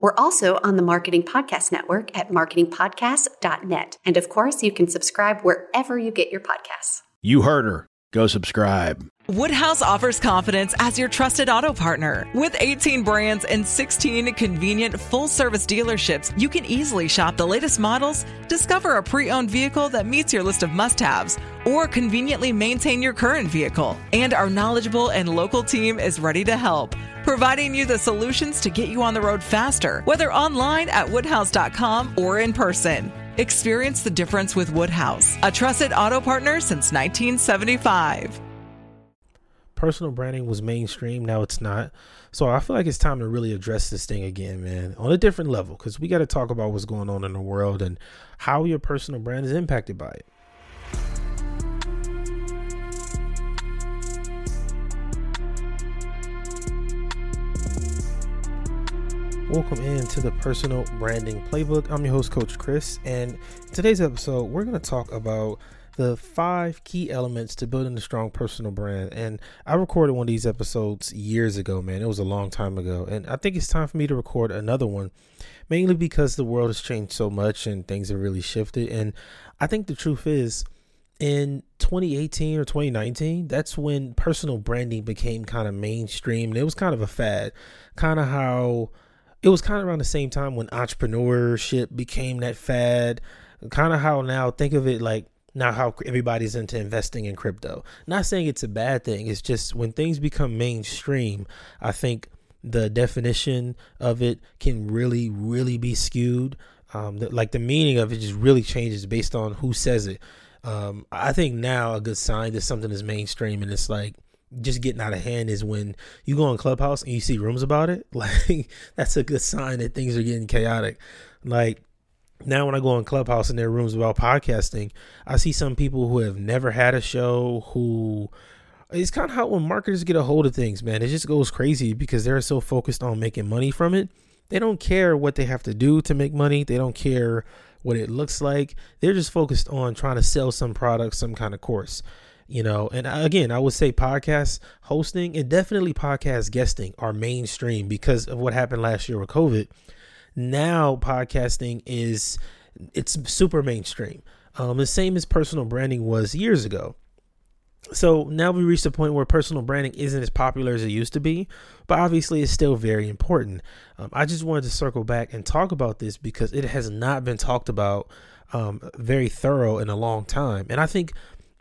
We're also on the Marketing Podcast Network at marketingpodcast.net. And of course, you can subscribe wherever you get your podcasts. You heard her. Go subscribe. Woodhouse offers confidence as your trusted auto partner. With 18 brands and 16 convenient full service dealerships, you can easily shop the latest models, discover a pre owned vehicle that meets your list of must haves, or conveniently maintain your current vehicle. And our knowledgeable and local team is ready to help, providing you the solutions to get you on the road faster, whether online at woodhouse.com or in person. Experience the difference with Woodhouse, a trusted auto partner since 1975. Personal branding was mainstream, now it's not. So I feel like it's time to really address this thing again, man, on a different level, because we got to talk about what's going on in the world and how your personal brand is impacted by it. Welcome into the Personal Branding Playbook. I'm your host, Coach Chris, and today's episode, we're going to talk about the five key elements to building a strong personal brand. And I recorded one of these episodes years ago, man. It was a long time ago. And I think it's time for me to record another one, mainly because the world has changed so much and things have really shifted. And I think the truth is, in 2018 or 2019, that's when personal branding became kind of mainstream. And it was kind of a fad, kind of how it was kind of around the same time when entrepreneurship became that fad. Kind of how now think of it like now how everybody's into investing in crypto. Not saying it's a bad thing. It's just when things become mainstream, I think the definition of it can really, really be skewed. Um, the, like the meaning of it just really changes based on who says it. Um, I think now a good sign that something is mainstream and it's like just getting out of hand is when you go on Clubhouse and you see rooms about it. Like that's a good sign that things are getting chaotic. Like now when I go on Clubhouse and there are rooms about podcasting, I see some people who have never had a show who it's kind of how when marketers get a hold of things, man, it just goes crazy because they're so focused on making money from it. They don't care what they have to do to make money. They don't care what it looks like. They're just focused on trying to sell some product, some kind of course you know and again i would say podcast hosting and definitely podcast guesting are mainstream because of what happened last year with covid now podcasting is it's super mainstream um, the same as personal branding was years ago so now we reached a point where personal branding isn't as popular as it used to be, but obviously it's still very important. Um, I just wanted to circle back and talk about this because it has not been talked about um, very thorough in a long time. And I think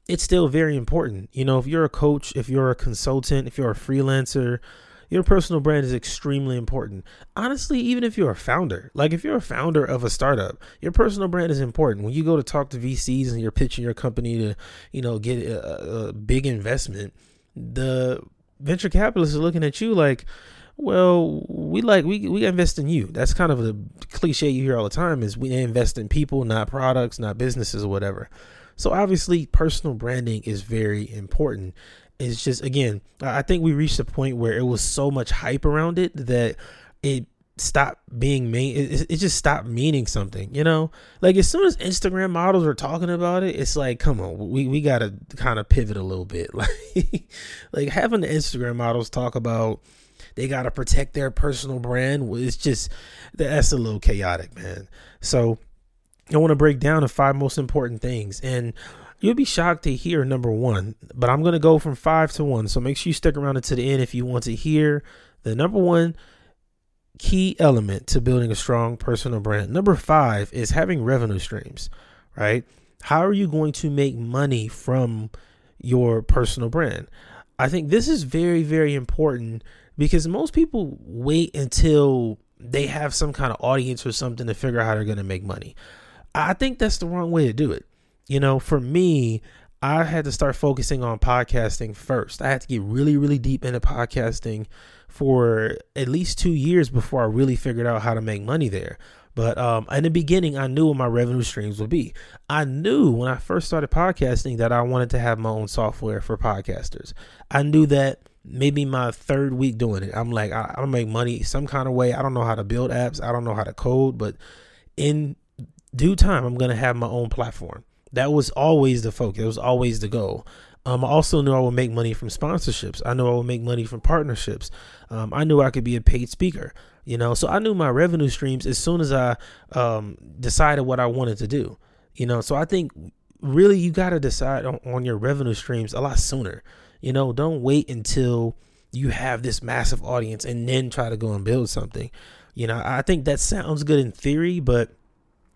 it's still very important. You know, if you're a coach, if you're a consultant, if you're a freelancer, your personal brand is extremely important. Honestly, even if you're a founder, like if you're a founder of a startup, your personal brand is important. When you go to talk to VCs and you're pitching your company to, you know, get a, a big investment, the venture capitalists are looking at you like, well, we like we we invest in you. That's kind of the cliche you hear all the time is we invest in people, not products, not businesses or whatever. So obviously, personal branding is very important. It's just again, I think we reached a point where it was so much hype around it that it stopped being main. It, it just stopped meaning something. You know, like as soon as Instagram models are talking about it, it's like, come on, we we gotta kind of pivot a little bit. Like, like having the Instagram models talk about they got to protect their personal brand. It's just that's a little chaotic, man. So I want to break down the five most important things. And you'll be shocked to hear number one, but I'm going to go from five to one. So make sure you stick around until the end if you want to hear the number one key element to building a strong personal brand. Number five is having revenue streams, right? How are you going to make money from your personal brand? I think this is very, very important because most people wait until they have some kind of audience or something to figure out how they're going to make money. I think that's the wrong way to do it. You know, for me, I had to start focusing on podcasting first. I had to get really, really deep into podcasting for at least two years before I really figured out how to make money there. But um, in the beginning, I knew what my revenue streams would be. I knew when I first started podcasting that I wanted to have my own software for podcasters. I knew that maybe my third week doing it, I'm like, I, I'll make money some kind of way. I don't know how to build apps, I don't know how to code, but in due time, I'm going to have my own platform. That was always the focus, it was always the goal. Um, I also knew I would make money from sponsorships. I knew I would make money from partnerships. Um, I knew I could be a paid speaker, you know. So I knew my revenue streams as soon as I um, decided what I wanted to do, you know. So I think really you got to decide on, on your revenue streams a lot sooner. You know, don't wait until you have this massive audience and then try to go and build something. You know, I think that sounds good in theory, but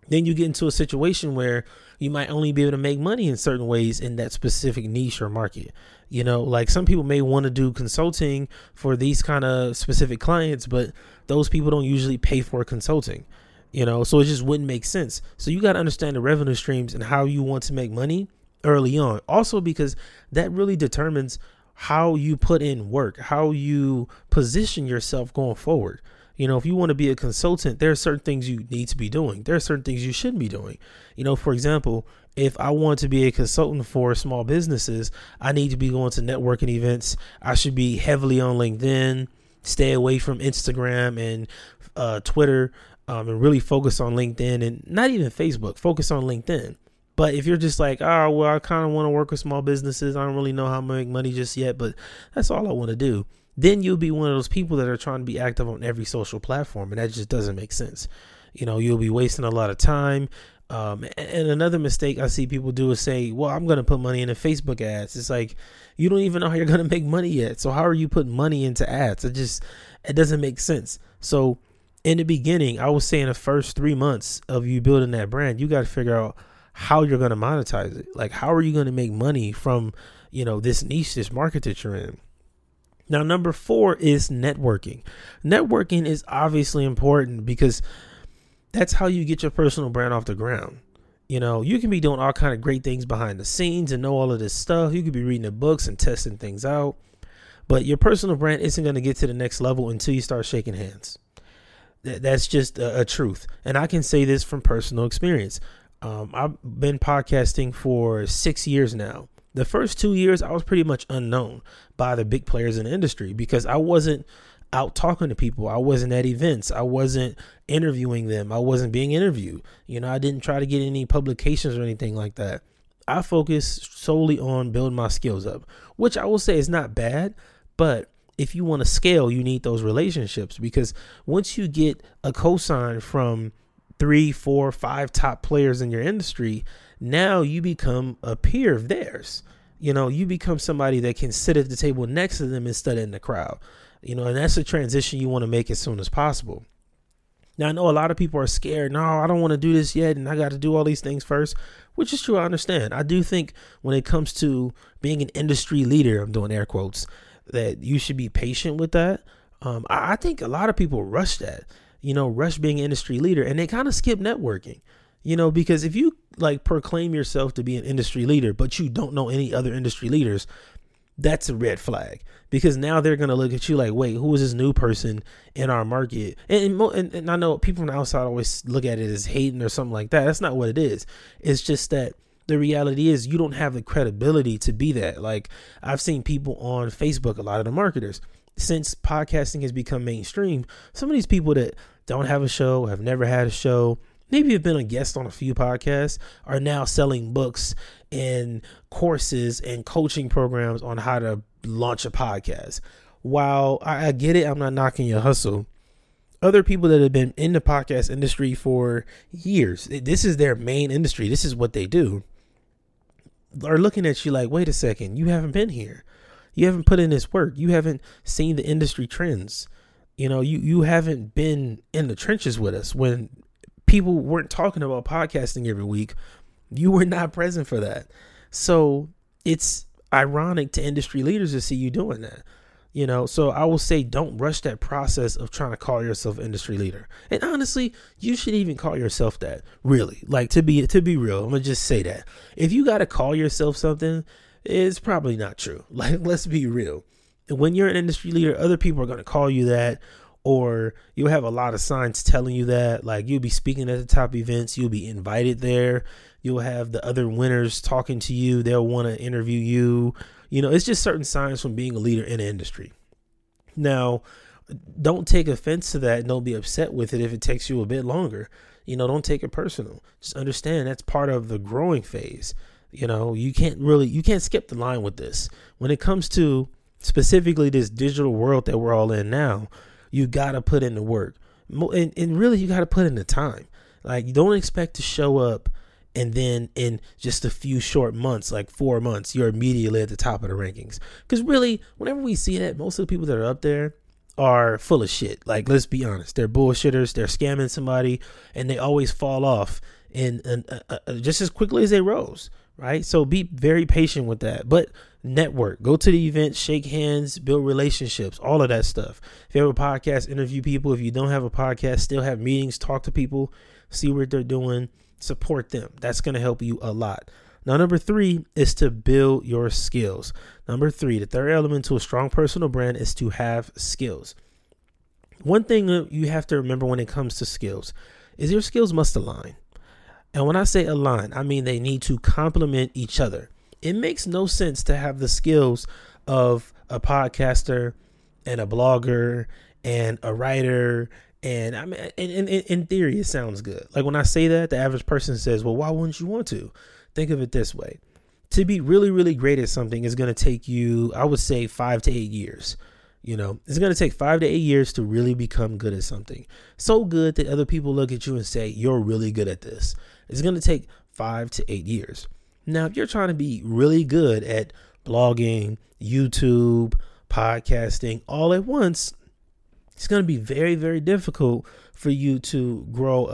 then you get into a situation where you might only be able to make money in certain ways in that specific niche or market. You know, like some people may want to do consulting for these kind of specific clients, but those people don't usually pay for consulting. You know, so it just wouldn't make sense. So you got to understand the revenue streams and how you want to make money early on. Also, because that really determines how you put in work, how you position yourself going forward. You know, if you want to be a consultant, there are certain things you need to be doing. There are certain things you shouldn't be doing. You know, for example, if I want to be a consultant for small businesses, I need to be going to networking events. I should be heavily on LinkedIn, stay away from Instagram and uh, Twitter, um, and really focus on LinkedIn and not even Facebook, focus on LinkedIn. But if you're just like, oh, well, I kind of want to work with small businesses, I don't really know how to make money just yet, but that's all I want to do then you'll be one of those people that are trying to be active on every social platform, and that just doesn't make sense. You know, you'll be wasting a lot of time. Um, and another mistake I see people do is say, "Well, I'm going to put money into Facebook ads." It's like you don't even know how you're going to make money yet. So how are you putting money into ads? It just it doesn't make sense. So in the beginning, I was saying the first three months of you building that brand, you got to figure out how you're going to monetize it. Like, how are you going to make money from you know this niche, this market that you're in? Now, number four is networking. Networking is obviously important because that's how you get your personal brand off the ground. You know, you can be doing all kind of great things behind the scenes and know all of this stuff. You could be reading the books and testing things out, but your personal brand isn't going to get to the next level until you start shaking hands. That's just a, a truth, and I can say this from personal experience. Um, I've been podcasting for six years now, the first two years I was pretty much unknown by the big players in the industry because I wasn't out talking to people. I wasn't at events. I wasn't interviewing them. I wasn't being interviewed. You know, I didn't try to get any publications or anything like that. I focused solely on building my skills up, which I will say is not bad, but if you want to scale, you need those relationships because once you get a cosign from three, four, five top players in your industry, now you become a peer of theirs. You know, you become somebody that can sit at the table next to them instead of in the crowd. You know, and that's a transition you want to make as soon as possible. Now I know a lot of people are scared. No, I don't want to do this yet, and I got to do all these things first, which is true. I understand. I do think when it comes to being an industry leader, I'm doing air quotes, that you should be patient with that. Um, I, I think a lot of people rush that. You know, rush being industry leader, and they kind of skip networking. You know, because if you like proclaim yourself to be an industry leader, but you don't know any other industry leaders, that's a red flag because now they're gonna look at you like, wait, who is this new person in our market? And, and, and I know people from the outside always look at it as hating or something like that. That's not what it is. It's just that the reality is you don't have the credibility to be that. Like I've seen people on Facebook, a lot of the marketers, since podcasting has become mainstream, some of these people that don't have a show, have never had a show, maybe have been a guest on a few podcasts, are now selling books and courses and coaching programs on how to launch a podcast. While I, get it, I'm not knocking your hustle. Other people that have been in the podcast industry for years, this is their main industry, this is what they do, are looking at you like, wait a second, you haven't been here. You haven't put in this work. You haven't seen the industry trends. You know, you you haven't been in the trenches with us when people weren't talking about podcasting every week. You were not present for that. So it's ironic to industry leaders to see you doing that. You know, so I will say don't rush that process of trying to call yourself industry leader. And honestly, you should even call yourself that. Really. Like to be to be real, I'm gonna just say that. If you gotta call yourself something, it's probably not true. Like let's be real. When you're an industry leader, other people are gonna call you that or you'll have a lot of signs telling you that. Like you'll be speaking at the top events you'll be invited there you'll have the other winners talking to you they'll want to interview you. You know it's just certain signs from being a leader in the industry. Now don't take offense to that and don't be upset with it if it takes you a bit longer. You know don't take it personal. Just understand that's part of the growing phase. You know you can't really you can't skip the line with this. When it comes to specifically this digital world that we're all in now you got to put in the work. And, and really, you got to put in the time. Like, you don't expect to show up and then in just a few short months, like four months, you're immediately at the top of the rankings. Because really, whenever we see that, most of the people that are up there are full of shit. Like, let's be honest, they're bullshitters, they're scamming somebody, and they always fall off in, in uh, uh, just as quickly as they rose right? So be very patient with that. But network, go to the event, shake hands, build relationships, all of that stuff. If you have a podcast, interview people. If you don't have a podcast, still have meetings, talk to people, see what they're doing, support them. That's going to help you a lot. Now, number three is to build your skills. Number three, the third element to a strong personal brand is to have skills. One thing you have to remember when it comes to skills is your skills must align. And when I say align, I mean they need to complement each other. It makes no sense to have the skills of a podcaster and a blogger and a writer and I mean, in, in, in theory, it sounds good. Like when I say that, the average person says, well, why wouldn't you want to? Think of it this way to be really, really great at something is going to take you, I would say, five to eight years. You know, it's going to take five to eight years to really become good at something. So good that other people look at you and say, you're really good at this. It's going to take five to eight years. Now, if you're trying to be really good at blogging, YouTube, podcasting all at once, it's going to be very, very difficult for you to grow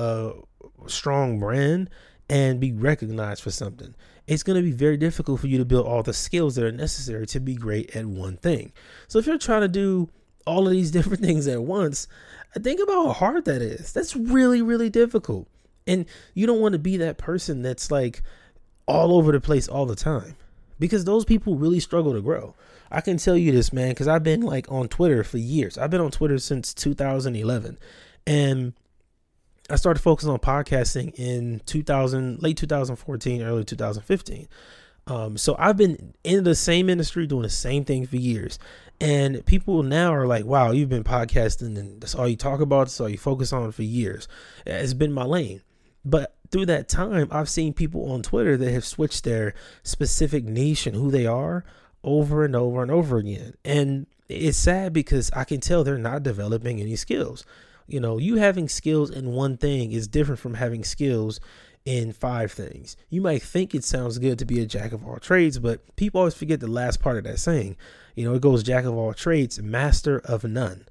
a strong brand and be recognized for something. It's going to be very difficult for you to build all the skills that are necessary to be great at one thing. So, if you're trying to do all of these different things at once, think about how hard that is. That's really, really difficult. And you don't want to be that person that's like all over the place all the time because those people really struggle to grow. I can tell you this, man, because I've been like on Twitter for years. I've been on Twitter since 2011. And I started focusing on podcasting in 2000, late 2014, early 2015. Um, so I've been in the same industry doing the same thing for years. And people now are like, wow, you've been podcasting and that's all you talk about. That's all you focus on for years. It's been my lane. But through that time, I've seen people on Twitter that have switched their specific niche and who they are over and over and over again. And it's sad because I can tell they're not developing any skills. You know, you having skills in one thing is different from having skills in five things. You might think it sounds good to be a jack of all trades, but people always forget the last part of that saying. You know, it goes jack of all trades, master of none.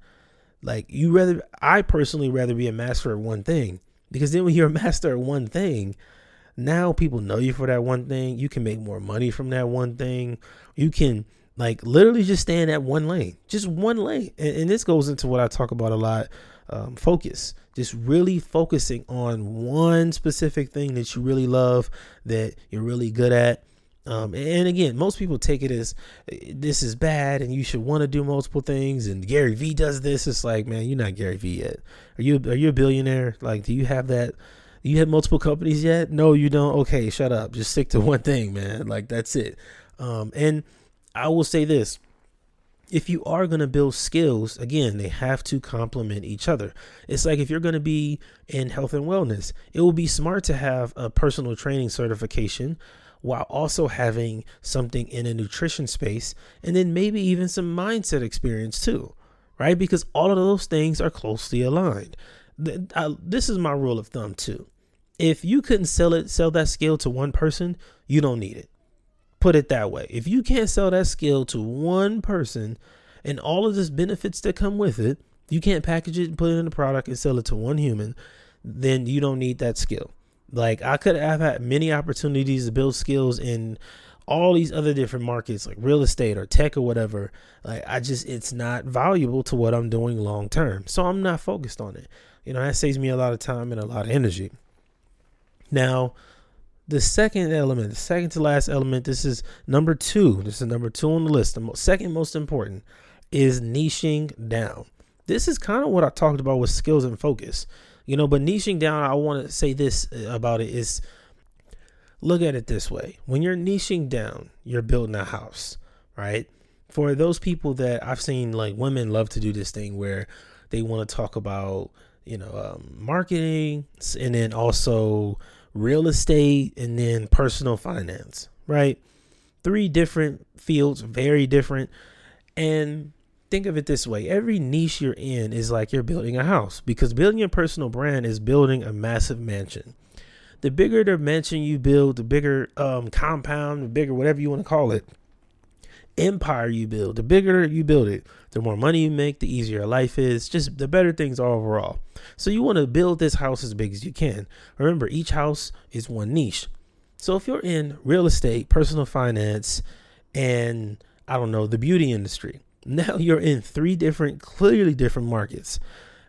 Like you rather I personally rather be a master of one thing because then when you're a master of one thing, now people know you for that one thing. You can make more money from that one thing. You can like literally just stay in that one lane, just one lane. And, and this goes into what I talk about a lot um, focus. Just really focusing on one specific thing that you really love, that you're really good at. Um, and again, most people take it as this is bad and you should want to do multiple things. And Gary Vee does this. It's like, man, you're not Gary Vee yet. Are you are you a billionaire? Like, do you have that? You have multiple companies yet? No, you don't. Okay, shut up. Just stick to one thing, man. Like that's it. Um, and I will say this: if you are going to build skills, again, they have to complement each other. It's like if you're going to be in health and wellness, it will be smart to have a personal training certification while also having something in a nutrition space and then maybe even some mindset experience too, right? Because all of those things are closely aligned. This is my rule of thumb too. If you couldn't sell it, sell that skill to one person, you don't need it. Put it that way. If you can't sell that skill to one person and all of the benefits that come with it, you can't package it and put it in a product and sell it to one human, then you don't need that skill. Like I could have had many opportunities to build skills in all these other different markets like real estate or tech or whatever. Like I just it's not valuable to what I'm doing long term. So I'm not focused on it. You know, that saves me a lot of time and a lot of energy. Now, the second element, the second to last element, this is number two. This is number two on the list. The second most important is niching down. this is kind of what I talked about with skills and focus. You know, but niching down, I want to say this uh, about it is look at it this way. When you're niching down, you're building a house, right? For those people that I've seen, like women love to do this thing where they want to talk about, you know, um, marketing and then also real estate and then personal finance, right? Three different fields, very different. And think of it this way every niche you're in is like you're building a house because building your personal brand is building a massive mansion. The bigger the mansion you build, the bigger um, compound, the bigger whatever you want to call it, empire you build, the bigger you build it, the more money you make, the easier life is, just the better things are overall. So you want to build this house as big as you can. Remember, each house is one niche. So if you're in real estate, personal finance, and I don't know, the beauty industry, now you're in three different, clearly different markets.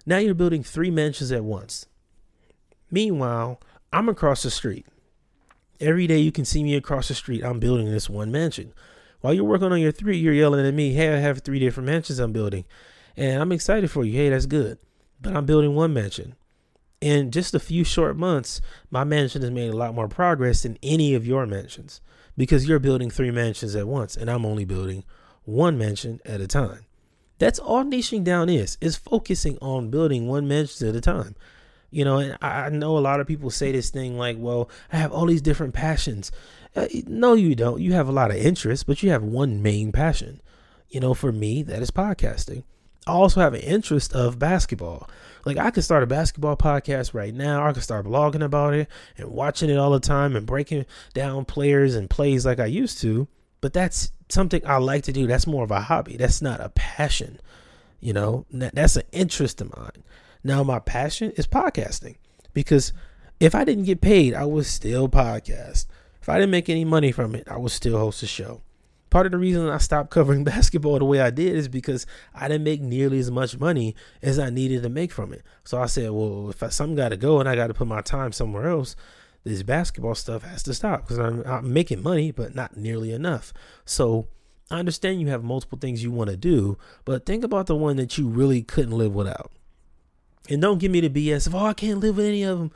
Now you're building three mansions at once. Meanwhile, I'm across the street. Every day you can see me across the street. I'm building this one mansion. While you're working on your three, you're yelling at me, hey, I have three different mansions I'm building. And I'm excited for you. Hey, that's good. But I'm building one mansion. In just a few short months, my mansion has made a lot more progress than any of your mansions because you're building three mansions at once and I'm only building one mansion at a time. That's all niching down is, is focusing on building one mansion at a time. You know, and I know a lot of people say this thing like, well, I have all these different passions. Uh, no, you don't. You have a lot of interests, but you have one main passion. You know, for me, that is podcasting. I also have an interest of basketball. Like I could start a basketball podcast right now. I could start blogging about it and watching it all the time and breaking down players and plays like I used to. But that's something I like to do. That's more of a hobby. That's not a passion. You know, that's an interest of mine. Now, my passion is podcasting because if I didn't get paid, I would still podcast. If I didn't make any money from it, I would still host the show. Part of the reason I stopped covering basketball the way I did is because I didn't make nearly as much money as I needed to make from it. So I said, well, if I, something got to go and I got to put my time somewhere else, this basketball stuff has to stop because I'm, I'm making money, but not nearly enough. So I understand you have multiple things you want to do, but think about the one that you really couldn't live without. And don't give me the BS of, oh, I can't live with any of them.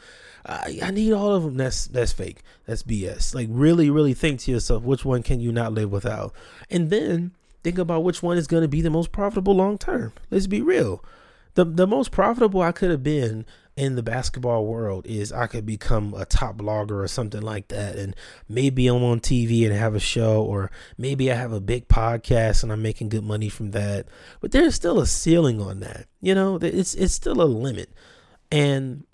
I, I need all of them. That's that's fake. That's BS. Like really, really think to yourself, which one can you not live without? And then think about which one is going to be the most profitable long term. Let's be real. The the most profitable I could have been in the basketball world is I could become a top blogger or something like that. And maybe I'm on TV and have a show, or maybe I have a big podcast and I'm making good money from that. But there's still a ceiling on that. You know, it's it's still a limit. And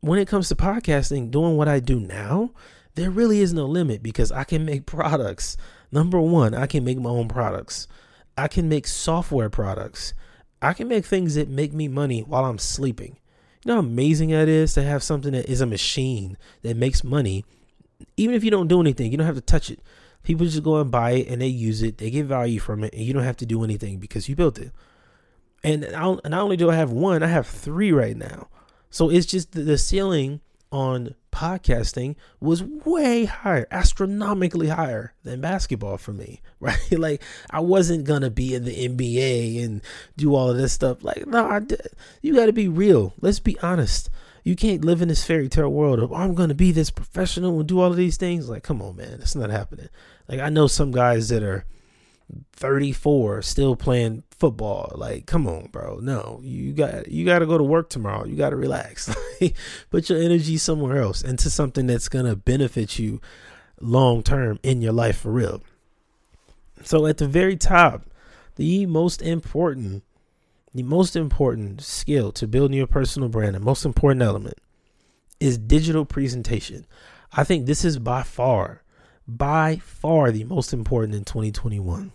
when it comes to podcasting, doing what I do now, there really is no limit because I can make products. Number one, I can make my own products. I can make software products. I can make things that make me money while I'm sleeping. You know how amazing that is to have something that is a machine that makes money, even if you don't do anything, you don't have to touch it. People just go and buy it and they use it, they get value from it, and you don't have to do anything because you built it. And not only do I have one, I have three right now. So it's just the ceiling on podcasting was way higher, astronomically higher than basketball for me, right? like I wasn't gonna be in the NBA and do all of this stuff. Like, no, I did. you got to be real. Let's be honest. You can't live in this fairy tale world of oh, I'm gonna be this professional and do all of these things. Like, come on, man, it's not happening. Like I know some guys that are 34 still playing football. Like come on bro. No you got you got to go to work tomorrow. You got to relax put your energy somewhere else into something that's going to benefit you long term in your life for real. So at the very top the most important the most important skill to building your personal brand the most important element is digital presentation. I think this is by far by far the most important in 2021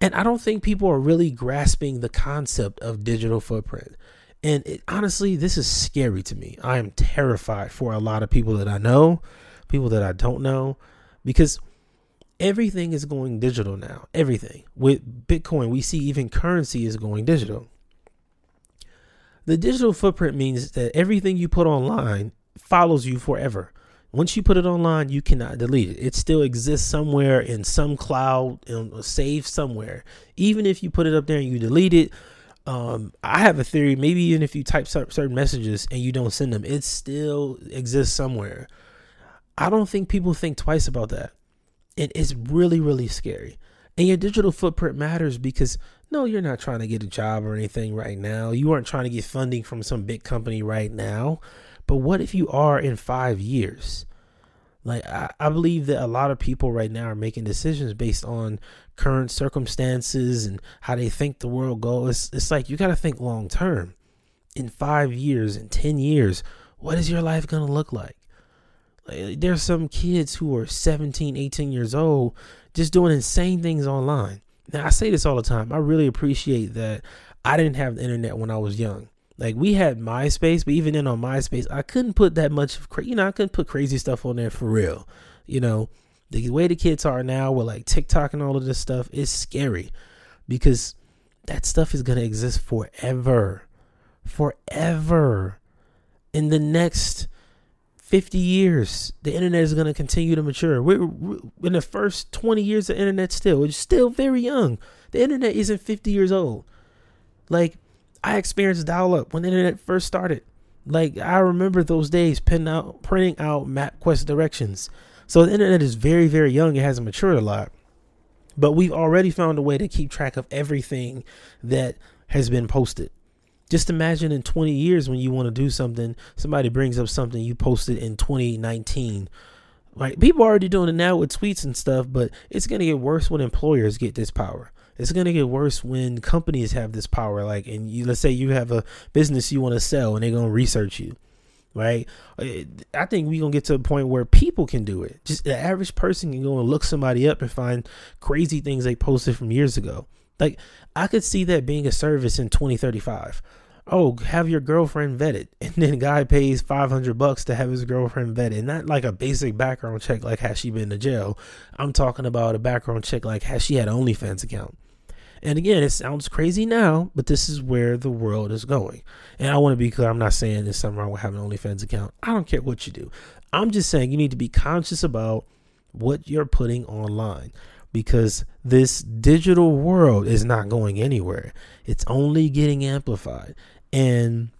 and I don't think people are really grasping the concept of digital footprint. And it, honestly, this is scary to me. I am terrified for a lot of people that I know, people that I don't know, because everything is going digital now. Everything. With Bitcoin, we see even currency is going digital. The digital footprint means that everything you put online follows you forever. Once you put it online, you cannot delete it. It still exists somewhere in some cloud, saved somewhere. Even if you put it up there and you delete it, Um, I have a theory. Maybe even if you type certain messages and you don't send them, it still exists somewhere. I don't think people think twice about that. and It is really, really scary. And your digital footprint matters because no, you're not trying to get a job or anything right now. You aren't trying to get funding from some big company right now. But what if you are in five years? Like, I, I believe that a lot of people right now are making decisions based on current circumstances and how they think the world goes. It's, it's like you got to think long term. In five years, in 10 years, what is your life going to look like? like? There's some kids who are 17, 18 years old just doing insane things online. Now, I say this all the time. I really appreciate that I didn't have the internet when I was young. Like we had MySpace, but even then on MySpace, I couldn't put that much of cra- you know I couldn't put crazy stuff on there for real. You know, the way the kids are now with like TikTok and all of this stuff is scary because that stuff is gonna exist forever, forever. In the next 50 years, the internet is to continue to mature. We're, we're, in the first 20 years of internet still. It's still very young. The internet isn't 50 years old. Like I experienced dial up when the internet first started. Like I remember those days printing out printing out MapQuest directions. So the internet is very, very young. It hasn't matured a lot. But we've already found a way to keep track of everything that has been posted. Just imagine in 20 years when you want to do something, somebody brings up something you posted in 2019. Like People are already doing it now with tweets and stuff, but it's going to get worse when employers get this power. It's gonna get worse when companies have this power. Like, and you let's say you have a business you want to sell, and they're gonna research you, right? Uh, I think we're gonna get to a point where people can do it. Just the average person can go and look somebody up and find crazy things they posted from years ago. Like, I could see that being a service in 2035 oh, have your girlfriend vetted. And then guy pays 500 bucks to have his girlfriend vetted. Not like a basic background check, like has she been to jail. I'm talking about a background check, like has she had an OnlyFans account. And again, it sounds crazy now, but this is where the world is going. And I want to be clear I'm not saying there's something wrong with having an OnlyFans account. I don't care what you do. I'm just saying you need to be conscious about what you're putting online because this digital world is not going anywhere. It's only getting amplified. And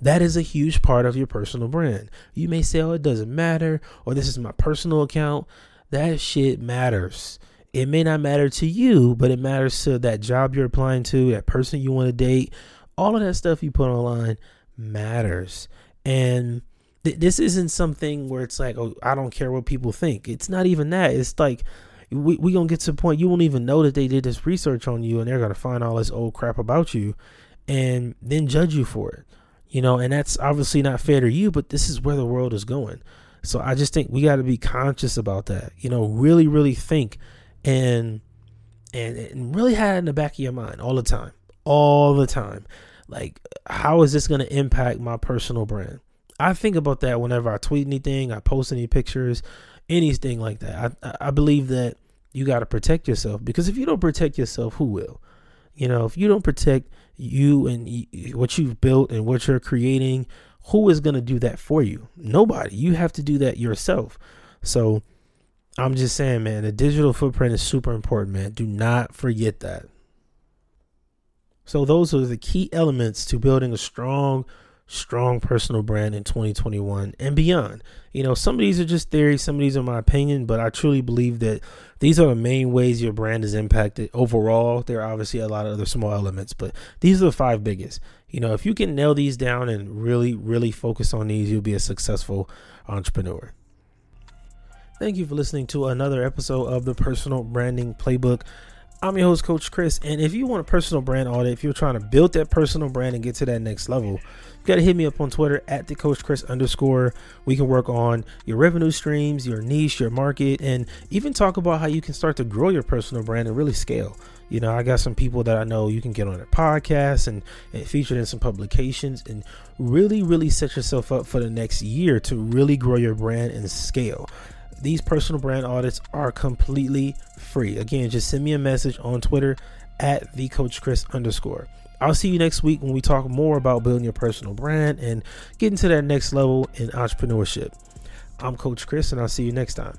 that is a huge part of your personal brand. You may say, oh, it doesn't matter, or this is my personal account. That shit matters it may not matter to you, but it matters to that job you're applying to, that person you want to date. All of that stuff you put online matters. And th- this isn't something where it's like, oh, I don't care what people think. It's not even that. It's like, we we gonna get to the point you won't even know that they did this research on you and they're gonna find all this old crap about you and then judge you for it you know and that's obviously not fair to you but this is where the world is going so i just think we got to be conscious about that you know really really think and and and really had in the back of your mind all the time, all the time, like how is this going to impact my personal brand? I think about that whenever I tweet anything, I post any pictures, anything like that. I I believe that you got to protect yourself because if you don't protect yourself, who will? You know, if you don't protect you and what you've built and what you're creating, who is going to do that for you? Nobody. You have to do that yourself. So I'm just saying, man, the digital footprint is super important, man. Do not forget that. So, those are the key elements to building a strong, strong personal brand in 2021 and beyond. You know, some of these are just theories, some of these are my opinion, but I truly believe that these are the main ways your brand is impacted overall. There are obviously a lot of other small elements, but these are the five biggest. You know, if you can nail these down and really, really focus on these, you'll be a successful entrepreneur. Thank you for listening to another episode of the Personal Branding Playbook. I'm your host, Coach Chris. And if you want a personal brand audit, if you're trying to build that personal brand and get to that next level, you got to hit me up on Twitter at the Coach Chris underscore. We can work on your revenue streams, your niche, your market, and even talk about how you can start to grow your personal brand and really scale. You know, I got some people that I know you can get on their podcast and, and featured in some publications and really, really set yourself up for the next year to really grow your brand and scale. These personal brand audits are completely free. Again, just send me a message on Twitter at the Coach Chris underscore. I'll see you next week when we talk more about building your personal brand and getting to that next level in entrepreneurship. I'm Coach Chris, and I'll see you next time.